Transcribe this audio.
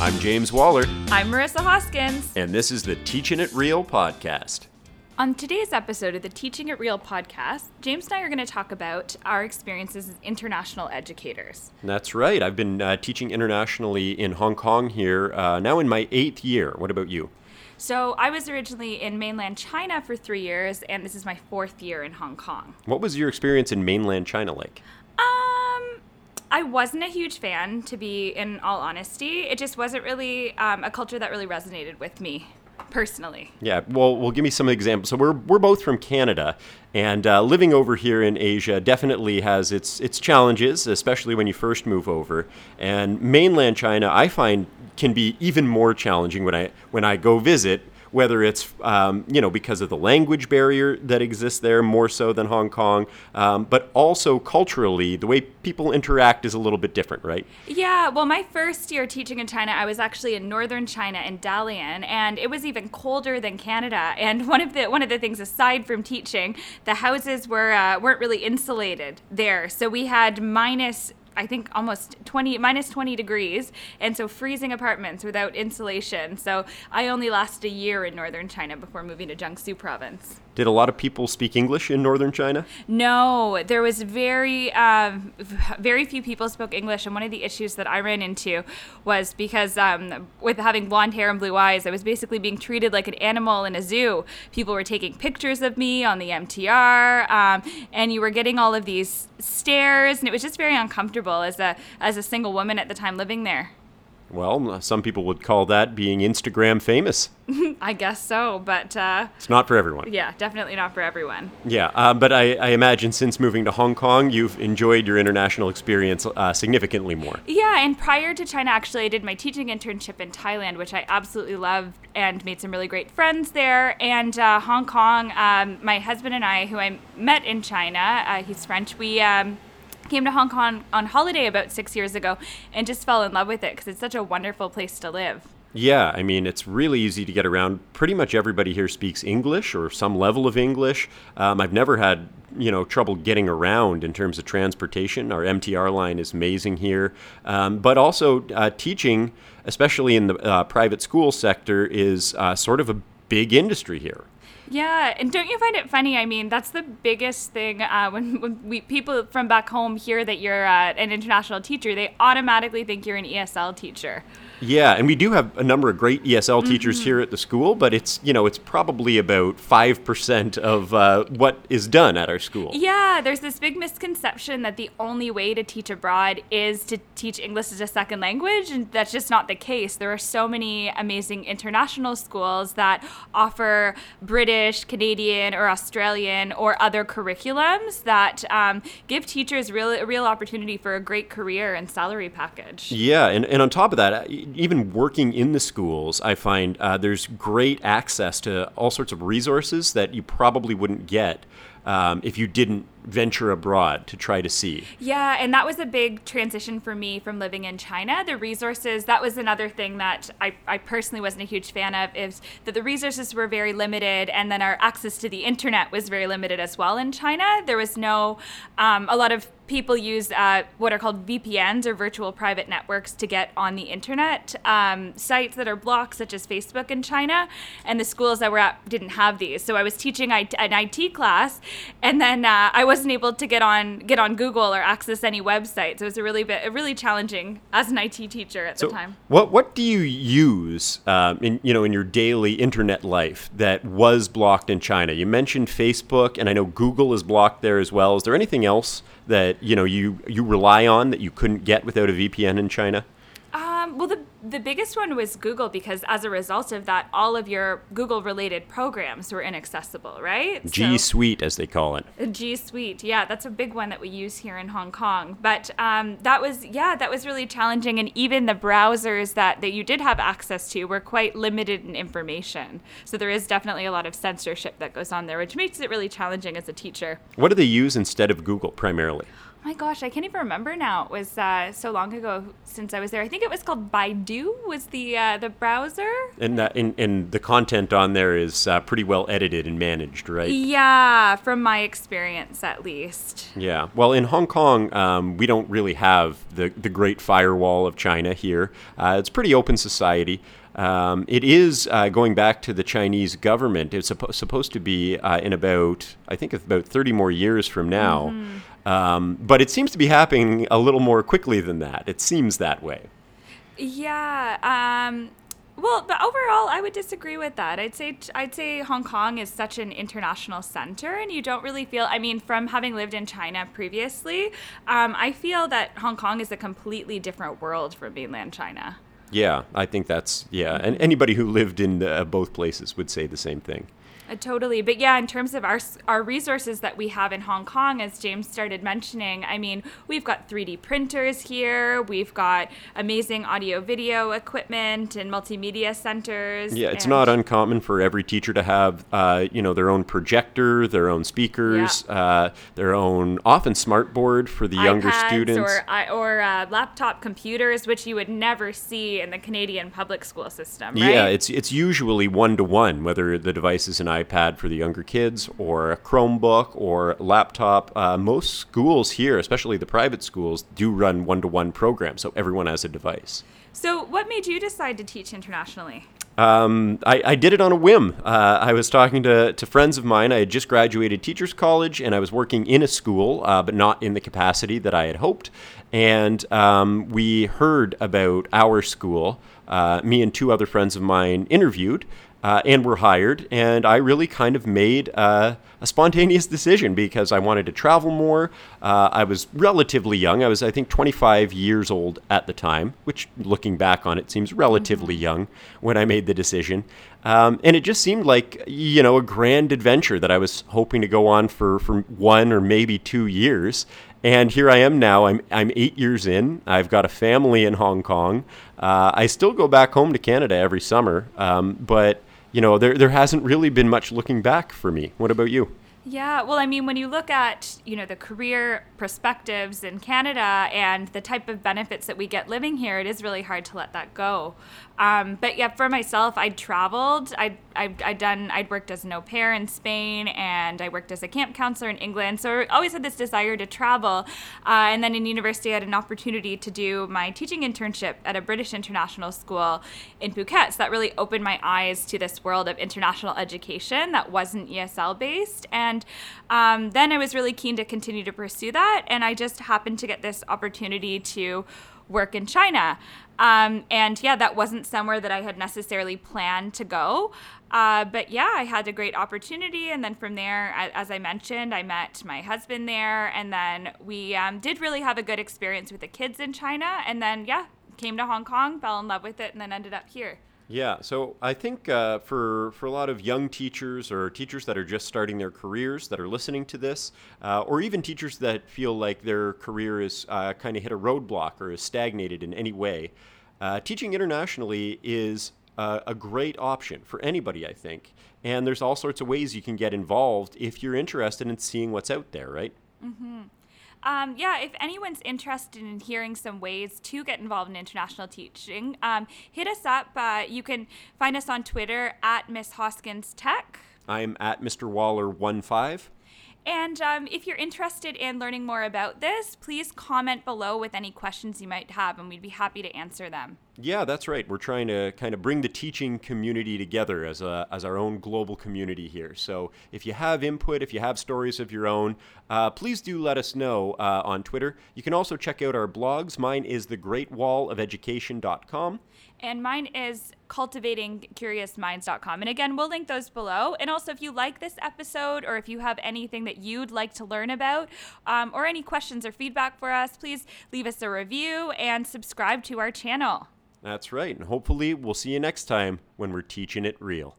I'm James Waller, I'm Marissa Hoskins. and this is the Teaching It Real podcast. On today's episode of the Teaching It Real podcast, James and I are going to talk about our experiences as international educators. That's right. I've been uh, teaching internationally in Hong Kong here, uh, now in my eighth year. What about you? So, I was originally in mainland China for three years, and this is my fourth year in Hong Kong. What was your experience in mainland China like? I wasn't a huge fan, to be in all honesty. It just wasn't really um, a culture that really resonated with me personally. Yeah, well, well, give me some examples. So we're we're both from Canada, and uh, living over here in Asia definitely has its its challenges, especially when you first move over. And mainland China, I find, can be even more challenging when I when I go visit. Whether it's um, you know because of the language barrier that exists there more so than Hong Kong, um, but also culturally, the way people interact is a little bit different, right? Yeah, well, my first year teaching in China, I was actually in northern China in Dalian, and it was even colder than Canada. And one of the one of the things, aside from teaching, the houses were uh, weren't really insulated there, so we had minus. I think almost 20 minus 20 degrees and so freezing apartments without insulation. So I only lasted a year in northern China before moving to Jiangsu province. Did a lot of people speak English in northern China? No, there was very, um, very few people spoke English, and one of the issues that I ran into was because um, with having blonde hair and blue eyes, I was basically being treated like an animal in a zoo. People were taking pictures of me on the MTR, um, and you were getting all of these stares, and it was just very uncomfortable as a as a single woman at the time living there. Well, some people would call that being Instagram famous. I guess so, but uh, It's not for everyone. yeah, definitely not for everyone. Yeah, uh, but I, I imagine since moving to Hong Kong, you've enjoyed your international experience uh, significantly more. Yeah, and prior to China, actually, I did my teaching internship in Thailand, which I absolutely loved and made some really great friends there. And uh, Hong Kong, um, my husband and I, who I met in China, uh, he's French, we. Um, Came to Hong Kong on holiday about six years ago and just fell in love with it because it's such a wonderful place to live. Yeah, I mean, it's really easy to get around. Pretty much everybody here speaks English or some level of English. Um, I've never had, you know, trouble getting around in terms of transportation. Our MTR line is amazing here. Um, but also, uh, teaching, especially in the uh, private school sector, is uh, sort of a big industry here. Yeah, and don't you find it funny? I mean, that's the biggest thing uh, when, when we people from back home hear that you're uh, an international teacher, they automatically think you're an ESL teacher. Yeah, and we do have a number of great ESL teachers here at the school, but it's you know it's probably about five percent of uh, what is done at our school. Yeah, there's this big misconception that the only way to teach abroad is to teach English as a second language, and that's just not the case. There are so many amazing international schools that offer British, Canadian, or Australian or other curriculums that um, give teachers real, a real opportunity for a great career and salary package. Yeah, and, and on top of that, even working in the schools, I find uh, there's great access to all sorts of resources that you probably wouldn't get um, if you didn't venture abroad to try to see. Yeah, and that was a big transition for me from living in China. The resources, that was another thing that I, I personally wasn't a huge fan of, is that the resources were very limited, and then our access to the internet was very limited as well in China. There was no, um, a lot of people use uh, what are called VPNs or virtual private networks to get on the internet. Um, sites that are blocked, such as Facebook in China, and the schools that we were at didn't have these. So I was teaching an IT class, and then uh, I wasn't able to get on get on Google or access any websites. So it was a really bit really challenging as an IT teacher at the So, time. what what do you use um, in you know in your daily internet life that was blocked in China? You mentioned Facebook, and I know Google is blocked there as well. Is there anything else that you know you you rely on that you couldn't get without a VPN in China? Um, well, the the biggest one was Google because as a result of that, all of your Google related programs were inaccessible, right? G So- Suite, as they call it. G Suite, yeah, that's a big one that we use here in Hong Kong. But um, that was, yeah, that was really challenging. And even the browsers that, that you did have access to were quite limited in information. So there is definitely a lot of censorship that goes on there, which makes it really challenging as a teacher. What do they use instead of Google primarily? My gosh, I can't even remember now. It was uh, so long ago since I was there. I think it was called Baidu. Was the uh, the browser? And that and, and the content on there is uh, pretty well edited and managed, right? Yeah, from my experience at least. Yeah. Well, in Hong Kong, um, we don't really have the the Great Firewall of China here. Uh, it's pretty open society. Um, it is uh, going back to the Chinese government. It's suppo- supposed to be uh, in about, I think, about 30 more years from now. Mm-hmm. Um, but it seems to be happening a little more quickly than that. It seems that way. Yeah. Um, well, but overall, I would disagree with that. I'd say I'd say Hong Kong is such an international center, and you don't really feel. I mean, from having lived in China previously, um, I feel that Hong Kong is a completely different world from mainland China. Yeah, I think that's yeah, and anybody who lived in uh, both places would say the same thing. Uh, totally. But yeah, in terms of our our resources that we have in Hong Kong, as James started mentioning, I mean, we've got 3D printers here. We've got amazing audio video equipment and multimedia centers. Yeah, it's not uncommon for every teacher to have, uh, you know, their own projector, their own speakers, yeah. uh, their own often smart board for the iPads younger students, or or uh, laptop computers, which you would never see in the Canadian public school system. Right? Yeah, it's it's usually one to one, whether the device is an iPad for the younger kids or a Chromebook or laptop. Uh, most schools here, especially the private schools, do run one to one programs, so everyone has a device. So, what made you decide to teach internationally? Um, I, I, did it on a whim. Uh, I was talking to, to friends of mine. I had just graduated teachers college and I was working in a school, uh, but not in the capacity that I had hoped. And um, we heard about our school. Uh, me and two other friends of mine interviewed uh, and were hired. And I really kind of made uh, a spontaneous decision because I wanted to travel more. Uh, I was relatively young. I was, I think, 25 years old at the time, which looking back on it seems relatively mm-hmm. young when I made the decision. Um, and it just seemed like, you know, a grand adventure that I was hoping to go on for, for one or maybe two years. And here I am now. I'm, I'm eight years in. I've got a family in Hong Kong. Uh, I still go back home to Canada every summer, um, but you know, there there hasn't really been much looking back for me. What about you? Yeah, well, I mean, when you look at you know the career perspectives in Canada and the type of benefits that we get living here, it is really hard to let that go. Um, but yeah, for myself, I'd traveled. I I I done. I'd worked as an au pair in Spain, and I worked as a camp counselor in England. So I always had this desire to travel. Uh, and then in university, I had an opportunity to do my teaching internship at a British international school in Phuket. So that really opened my eyes to this world of international education that wasn't ESL based. And um, then I was really keen to continue to pursue that, and I just happened to get this opportunity to work in China. Um, and yeah, that wasn't somewhere that I had necessarily planned to go. Uh, but yeah, I had a great opportunity. And then from there, as I mentioned, I met my husband there. And then we um, did really have a good experience with the kids in China. And then, yeah, came to Hong Kong, fell in love with it, and then ended up here. Yeah, so I think uh, for for a lot of young teachers or teachers that are just starting their careers that are listening to this, uh, or even teachers that feel like their career is uh, kind of hit a roadblock or is stagnated in any way, uh, teaching internationally is a great option for anybody, I think. And there's all sorts of ways you can get involved if you're interested in seeing what's out there, right? Mm-hmm. Um, yeah, if anyone's interested in hearing some ways to get involved in international teaching, um, hit us up. Uh, you can find us on Twitter at Miss Hoskins Tech. I'm at Mr. Waller15. And um, if you're interested in learning more about this, please comment below with any questions you might have, and we'd be happy to answer them. Yeah, that's right. We're trying to kind of bring the teaching community together as, a, as our own global community here. So if you have input, if you have stories of your own, uh, please do let us know uh, on Twitter. You can also check out our blogs. Mine is thegreatwallofeducation.com and mine is cultivatingcuriousminds.com. And again, we'll link those below. And also, if you like this episode or if you have anything that you'd like to learn about um, or any questions or feedback for us, please leave us a review and subscribe to our channel. That's right. And hopefully, we'll see you next time when we're teaching it real.